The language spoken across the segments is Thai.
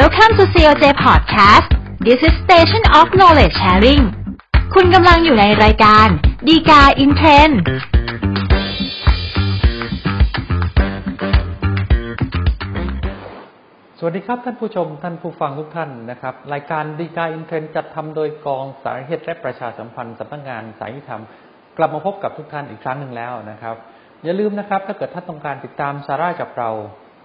Welcome to COJ Podcast This is Station of Knowledge Sharing คุณกำลังอยู่ในรายการดีกาอินเทรนสวัสดีครับท่านผู้ชมท่านผู้ฟังทุกท่านนะครับ รายการดีกาอินเทรนจัดทำโดยกองสารเหตุและประชาสัมพันธ์สำนักงานสายวิธรรม กลับมาพบกับทุกท่านอีกครั้งหนึ่งแล้วนะครับ อย่าลืมนะครับ ถ้าเกิดท่านต้องการติดตามสาระกับเรา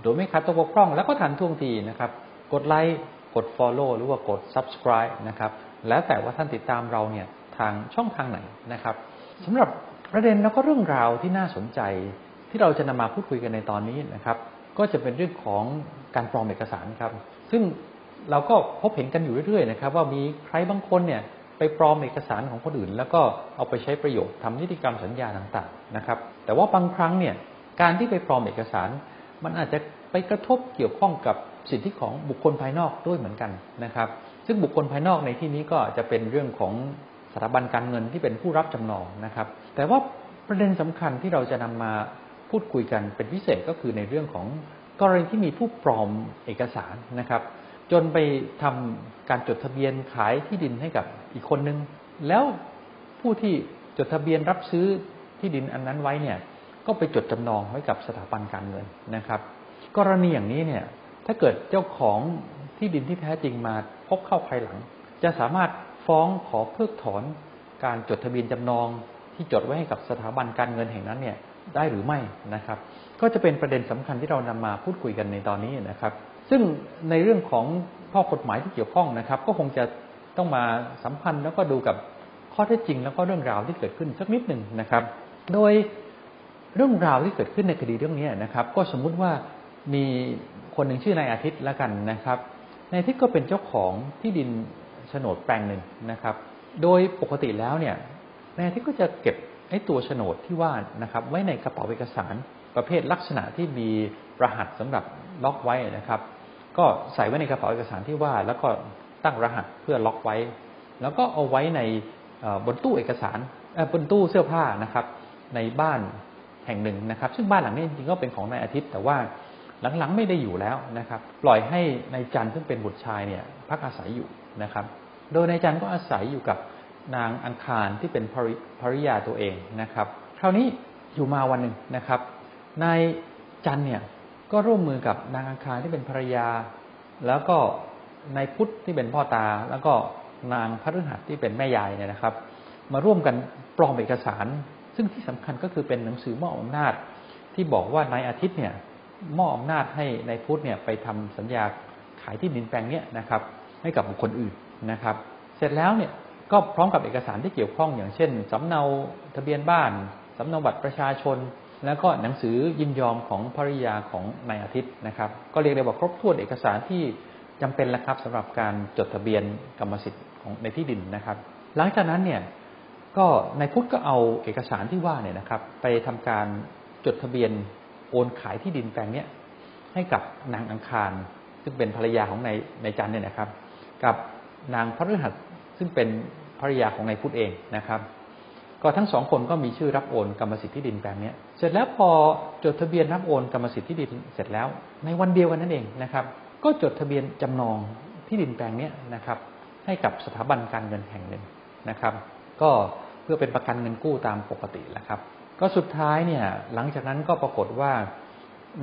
โดยไม่ขาดตกบกพร่อง แล้วก็ทันท่วงทีนะครับ กดไลค์กด Follow หรือว่ากด Subscribe นะครับแล้วแต่ว่าท่านติดตามเราเนี่ยทางช่องทางไหนนะครับสำหรับประเด็นแล้วก็เรื่องราวที่น่าสนใจที่เราจะนำมาพูดคุยกันในตอนนี้นะครับ ก็จะเป็นเรื่องของการปลอมเอกสารครับ ซึ่งเราก็พบเห็นกันอยู่เรื่อยๆนะครับ ว่ามีใครบางคนเนี่ยไปปลอมเอกสารของคนอื่น แล้วก็เอาไปใช้ประโยชน์ทำนิติกรรมสัญญาต่างๆนะครับ แต่ว่าบางครั้งเนี่ยการที่ไปปลอมเอกสาร มันอาจจะไปกระทบเกี่ยวข้องกับ สิทธิของบุคคลภายนอกด้วยเหมือนกันนะครับ ซึ่งบุคคลภายนอกในที่นี้ก็จะเป็นเรื่องของสถาบันการเงินที่เป็นผู้รับจำนองนะครับ แต่ว่าประเด็นสำคัญที่เราจะนำมาพูดคุยกันเป็นพิเศษก็คือในเรื่องของกรณีที่มีผู้ปลอมเอกสารนะครับ จนไปทำการจดทะเบียนขายที่ดินให้กับอีกคนนึง แล้วผู้ที่จดทะเบียนรับซื้อที่ดินอันนั้นไว้เนี่ยก็ไปจดจำนองไว้กับสถาบันการเงินนะครับ กรณีอย่างนี้เนี่ย ถ้าเกิดเจ้าของที่ดินที่แท้จริงมาพบเข้าภายหลัง จะสามารถฟ้องขอเพิกถอนการจดทะเบียนจำนองที่จดไว้ให้กับสถาบันการเงินแห่งนั้นเนี่ยได้หรือไม่นะครับ ก็จะเป็นประเด็นสำคัญที่เรานำมาพูดคุยกันในตอนนี้นะครับ ซึ่งในเรื่องของข้อกฎหมายที่เกี่ยวข้องนะครับ ก็คงจะต้องมาสัมพันธ์แล้วก็ดูกับข้อเท็จจริง แล้วก็เรื่องราวที่เกิดขึ้นสักนิดหนึ่งนะครับ โดยเรื่องราวที่เกิดขึ้นในคดีเรื่องนี้นะครับ ก็สมมุติว่ามี คนหนึ่งชื่อนายอาทิตย์แล้วกันนะครับนายอาทิตย์ก็เป็นเจ้าของที่ดินโฉนดแปลงหนึ่งนะครับ โดยปกติแล้วเนี่ยนายอาทิตย์ก็จะเก็บไอ้ตัวโฉนดที่ว่านะครับ ไว้ในกระเป๋าเอกสารประเภทลักษณะที่มีรหัสสำหรับล็อกไว้นะครับ ก็ใส่ไว้ในกระเป๋าเอกสารที่ว่า แล้วก็ตั้งรหัสเพื่อล็อกไว้ แล้วก็เอาไว้ในบนตู้เอกสารบนตู้เสื้อผ้านะครับ ในบ้านแห่งหนึ่งนะครับ ซึ่งบ้านหลังนี้จริงๆก็เป็นของนายอาทิตย์ แต่ว่า หลังๆไม่ได้อยู่แล้วนะครับ ปล่อยให้นายจันทร์ซึ่งเป็นบุตรชายเนี่ยพักอาศัยอยู่นะครับ โดยนายจันทร์ก็อาศัยอยู่กับนางอังคารที่เป็นภริยาตัวเองนะครับ คราวนี้อยู่มาวันหนึ่งนะครับนายจันเนี่ยก็ร่วมมือกับนางอังคารที่เป็นภรรยา แล้วก็นายพุทธที่เป็นพ่อตา แล้วก็นางพฤหัสที่เป็นแม่ยายเนี่ยนะครับ มาร่วมกันปลอมเอกสาร ซึ่งที่สำคัญก็คือเป็นหนังสือมอบอำนาจ ที่บอกว่านายอาทิตย์เนี่ย มอบอำนาจให้นายพุทธเนี่ยไปทำสัญญาขายที่ดินแปลงเนี้ยนะครับ ให้กับบุคคลอื่นนะครับ เสร็จแล้วเนี่ยก็พร้อมกับเอกสารที่เกี่ยวข้องอย่างเช่นสำเนาทะเบียนบ้านสำเนาบัตรประชาชน แล้วก็หนังสือยินยอมของภริยาของนายอาทิตย์นะครับ ก็เรียกได้ว่าครบถ้วนเอกสารที่จำเป็นแล้วครับสำหรับการจดทะเบียนกรรมสิทธิ์ของในที่ดินนะครับ หลังจากนั้นเนี่ยก็นายพุทธก็เอาเอกสารที่ว่าเนี่ยนะครับ ไปทำการจดทะเบียน โอนขายที่ดินแปลงเนี้ยให้กับนางอังคาร ซึ่งเป็นภรรยาของนายนายจันเนี่ยนะครับ กับนางพระฤหัสซึ่งเป็นภรรยาของนายพุทธเองนะครับ ก็ทั้งสองคนก็มีชื่อรับโอนกรรมสิทธิ์ที่ดินแปลงนี้เสร็จแล้วพอจดทะเบียนรับโอนกรรมสิทธิ์ที่ดินเสร็จแล้ว ในวันเดียวกันนั่นเองนะครับ ก็จดทะเบียนจำนองที่ดินแปลงนี้นะครับ ให้กับสถาบันการเงินแห่งหนึ่งนะครับ ก็เพื่อเป็นประกันเงินกู้ตามปกติแหละครับ ก็สุดท้ายเนี่ย หลังจากนั้นก็ปรากฏว่า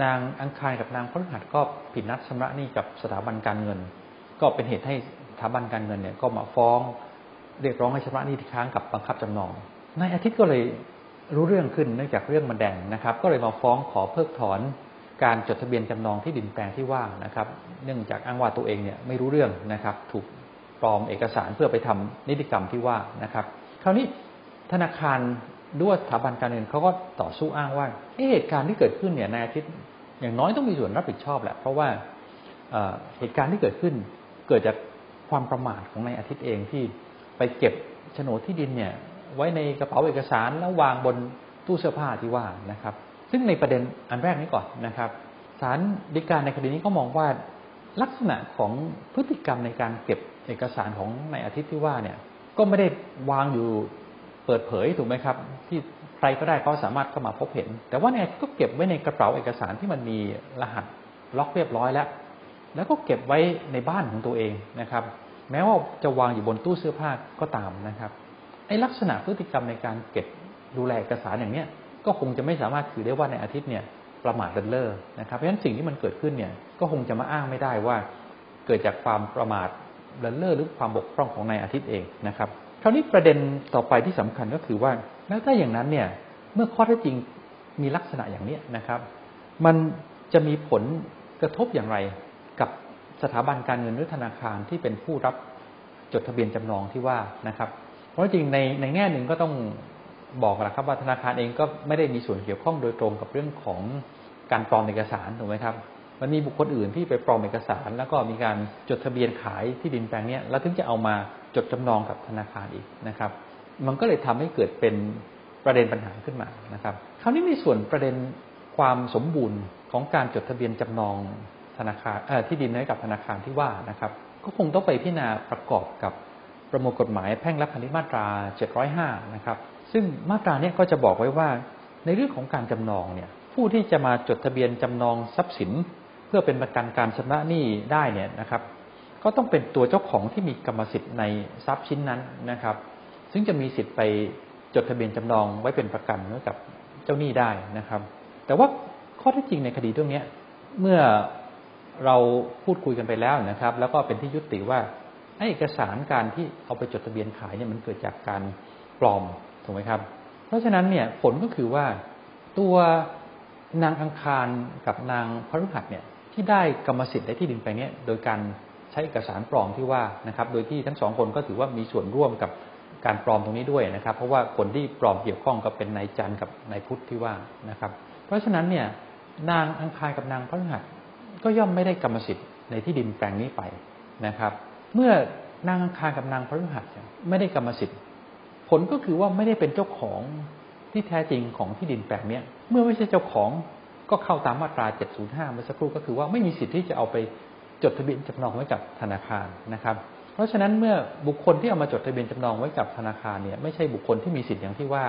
นางอังคารกับนางพฤหัสก็ผิดนัดชำระหนี้กับสถาบันการเงิน ก็เป็นเหตุให้สถาบันการเงินเนี่ย ก็มาฟ้องเรียกร้องให้ชำระหนี้ที่ค้างกับบังคับจำนองนายอาทิตย์ก็เลยรู้เรื่องขึ้นเนื่องจากเรื่องมันแดงนะครับ ก็เลยมาฟ้องขอเพิกถอนการจดทะเบียนจำนองที่ดินแปลงที่ว่างนะครับ เนื่องจากอ้างว่าตัวเองเนี่ยไม่รู้เรื่องนะครับ ถูกปลอมเอกสารเพื่อไปทำนิติกรรมที่ว่านะครับ คราวนี้ธนาคาร ด้วยสถาบันการเงินเขาก็ต่อสู้อ้างว่าเหตุการณ์ที่เกิดขึ้นเนี่ยนายอาทิตย์อย่างน้อยต้องมีส่วนรับผิดชอบแหละเพราะว่าเหตุการณ์ที่เกิดขึ้น เกิดจากความประมาทของนายอาทิตย์เองที่ไปเก็บโฉนดที่ดินเนี่ยไว้ในกระเป๋าเอกสารแล้ววางบนตู้เสื้อผ้าที่ว่านะครับ ซึ่งในประเด็นอันแรกนี้ก่อนนะครับศาลฎีกาในคดีนี้ก็มองว่าลักษณะของพฤติกรรมในการเก็บเอกสารของนายอาทิตย์ที่ว่าเนี่ยก็ไม่ได้วางอยู่ เปิดเผยถูกไหมครับ ที่ใครก็ได้เขาสามารถเข้ามาพบเห็น แต่ว่าเนี่ยก็เก็บไว้ในกระเป๋าเอกสารที่มันมีรหัสล็อกเรียบร้อยแล้ว แล้วก็เก็บไว้ในบ้านของตัวเองนะครับ แม้ว่าจะวางอยู่บนตู้เสื้อผ้าก็ตามนะครับไอ้ลักษณะพฤติกรรมในการเก็บดูแลเอกสารอย่างเนี้ยก็คงจะไม่สามารถถือได้ว่าในอาทิตย์เนี่ยประมาทเลินเล่อนะครับเพราะฉะนั้นสิ่งที่มันเกิดขึ้นเนี่ยก็คงจะมาอ้างไม่ได้ว่า เกิดจากความประมาทเลินเล่อหรือความบกพร่องของนายอาทิตย์เองนะครับ ราวนี้ประเด็นต่อไปที่สำคัญก็คือว่าแล้วถ้าอย่างนั้นเนี่ยเมื่อข้อเท็จจริงมีลักษณะอย่างนี้นะครับ มันจะมีผลกระทบอย่างไรกับสถาบันการเงินหรือธนาคารที่เป็นผู้รับจดทะเบียนจำนองที่ว่านะครับ เพราะจริงในในแง่หนึ่งก็ต้องบอกนะครับว่าธนาคารเองก็ไม่ได้มีส่วนเกี่ยวข้องโดยตรงกับเรื่องของการปลอมเอกสารถูกไหมครับ มันมีบุคคลอื่นที่ไปปลอมเอกสาร แล้วก็มีการจดทะเบียนขายที่ดินแปลงนี้แล้วถึงจะเอามาจดจำนองกับธนาคารอีกนะครับ มันก็เลยทำให้เกิดเป็นประเด็นปัญหาขึ้นมานะครับ คราวนี้ในส่วนประเด็นความสมบูรณ์ของการจดทะเบียนจำนองธนาคารที่ดินให้กับธนาคารที่ว่านะครับ ก็คงต้องไปพิจารณาประกอบกับประมวลกฎหมายแพ่งและพาณิชย์มาตรา 705 นะครับ ซึ่งมาตราเนี้ยก็จะบอกไว้ว่า ในเรื่องของการจำนองเนี่ยผู้ที่จะมาจดทะเบียนจำนองทรัพย์สิน เพื่อเป็นประกันการชำระหนี้ได้เนี่ยนะครับ ก็ต้องเป็นตัวเจ้าของที่มีกรรมสิทธิ์ในทรัพย์ชิ้นนั้นนะครับ ซึ่งจะมีสิทธิ์ไปจดทะเบียนจำนองไว้เป็นประกันไว้กับเจ้าหนี้ได้นะครับ แต่ว่าข้อที่จริงในคดีเรื่องนี้เมื่อเราพูดคุยกันไปแล้วนะครับ แล้วก็เป็นที่ยุติว่าเอกสารการที่เอาไปจดทะเบียนขายเนี่ยมันเกิดจากการปลอมถูกไหมครับ เพราะฉะนั้นเนี่ยผลก็คือว่าตัวนางอังคารกับนางพฤหัสเนี่ย ที่ได้กรรมสิทธิ์ในที่ดินไปเนี่ยโดยการใช้เอกสารปลอมที่ว่านะครับ โดยที่ทั้งสองคนก็ถือว่ามีส่วนร่วมกับการปลอมตรงนี้ด้วยนะครับ เพราะว่าคนที่ปลอมเกี่ยวข้องก็เป็นนายจันกับนายพุทธที่ว่านะครับ เพราะฉะนั้นเนี่ยนางอังคารกับนางพฤหัสก็ย่อมไม่ได้กรรมสิทธิ์ในที่ดินแปลงนี้ไปนะครับ เมื่อนางอังคารกับนางพฤหัสไม่ได้กรรมสิทธิ์ ผลก็คือว่าไม่ได้เป็นเจ้าของที่แท้จริงของที่ดินแปลงนี้เมื่อไม่ใช่เจ้าของ ก็เข้าตามมาตรา 705 เมื่อสักครู่ก็คือว่าไม่มีสิทธิ์ที่จะเอาไปจดทะเบียนจำนองไว้กับธนาคารนะครับ เพราะฉะนั้นเมื่อบุคคลที่เอามาจดทะเบียนจำนองไว้กับธนาคารเนี่ยไม่ใช่บุคคลที่มีสิทธิ์อย่างที่ว่า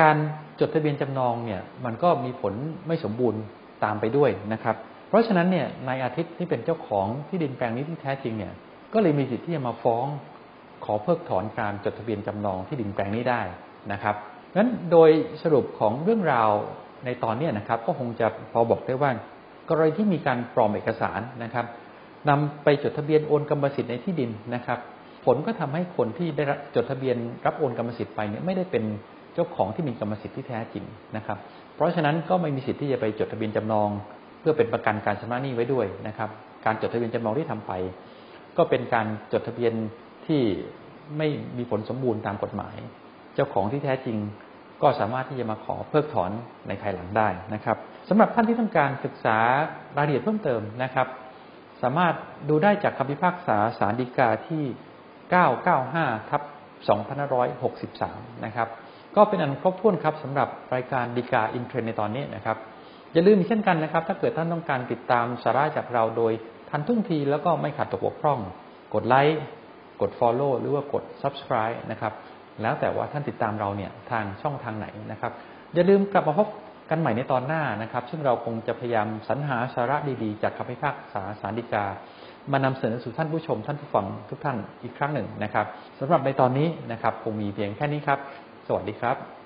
การจดทะเบียนจำนองเนี่ยมันก็มีผลไม่สมบูรณ์ตามไปด้วยนะครับ เพราะฉะนั้นเนี่ยนายอาทิตย์ที่เป็นเจ้าของที่ดินแปลงนี้ที่แท้จริงเนี่ยก็เลยมีสิทธิ์ที่จะมาฟ้องขอเพิกถอนการจดทะเบียนจำนองที่ดินแปลงนี้ได้นะครับงั้นโดยสรุปของเรื่องราว ในตอนนี้นะครับ ก็คงจะพอบอกได้ว่ากรณีที่มีการปลอมเอกสารนะครับนำไปจดทะเบียนโอนกรรมสิทธิ์ในที่ดินนะครับ ผลก็ทำให้คนที่ได้จดทะเบียนรับโอนกรรมสิทธิ์ไปเนี่ยไม่ได้เป็นเจ้าของที่มีกรรมสิทธิ์ที่แท้จริงนะครับ เพราะฉะนั้นก็ไม่มีสิทธิ์ที่จะไปจดทะเบียนจำนอง เพื่อเป็นประกันการชำระหนี้ไว้ด้วยนะครับ การจดทะเบียนจำนองที่ทำไป ก็เป็นการจดทะเบียนที่ไม่มีผลสมบูรณ์ตามกฎหมาย เจ้าของที่แท้จริง ก็สามารถที่จะมาขอเพิกถอนในภายหลังได้นะครับสำหรับท่านที่ต้องการศึกษารายละเอียดเพิ่มเติมนะครับ สามารถดูได้จากคำพิพากษาสารดีกาที่ 995ทับ2563 นะครับ ก็เป็นอันครบถ้วนครับสำหรับรายการดีกาอินเทรนในตอนนี้นะครับ อย่าลืมเช่นกันนะครับ ถ้าเกิดท่านต้องการติดตามสาระจากเราโดยทันท่วงทีแล้วก็ไม่ขาดตกบกพร่อง กดไลค์กด Follow หรือว่ากด Subscribe นะครับ แล้วแต่ว่าท่านติดตามเราเนี่ยทางช่องทางไหนนะครับ อย่าลืมกลับมาพบกันใหม่ในตอนหน้านะครับ ซึ่งเราคงจะพยายามสรรหาสาระดีๆ จากคำพิพากษาสารดีกา มานำเสนอสู่ท่านผู้ชม ท่านผู้ฟังทุกท่านอีกครั้งหนึ่งนะครับสำหรับในตอนนี้นะครับ คงมีเพียงแค่นี้ครับ สวัสดีครับ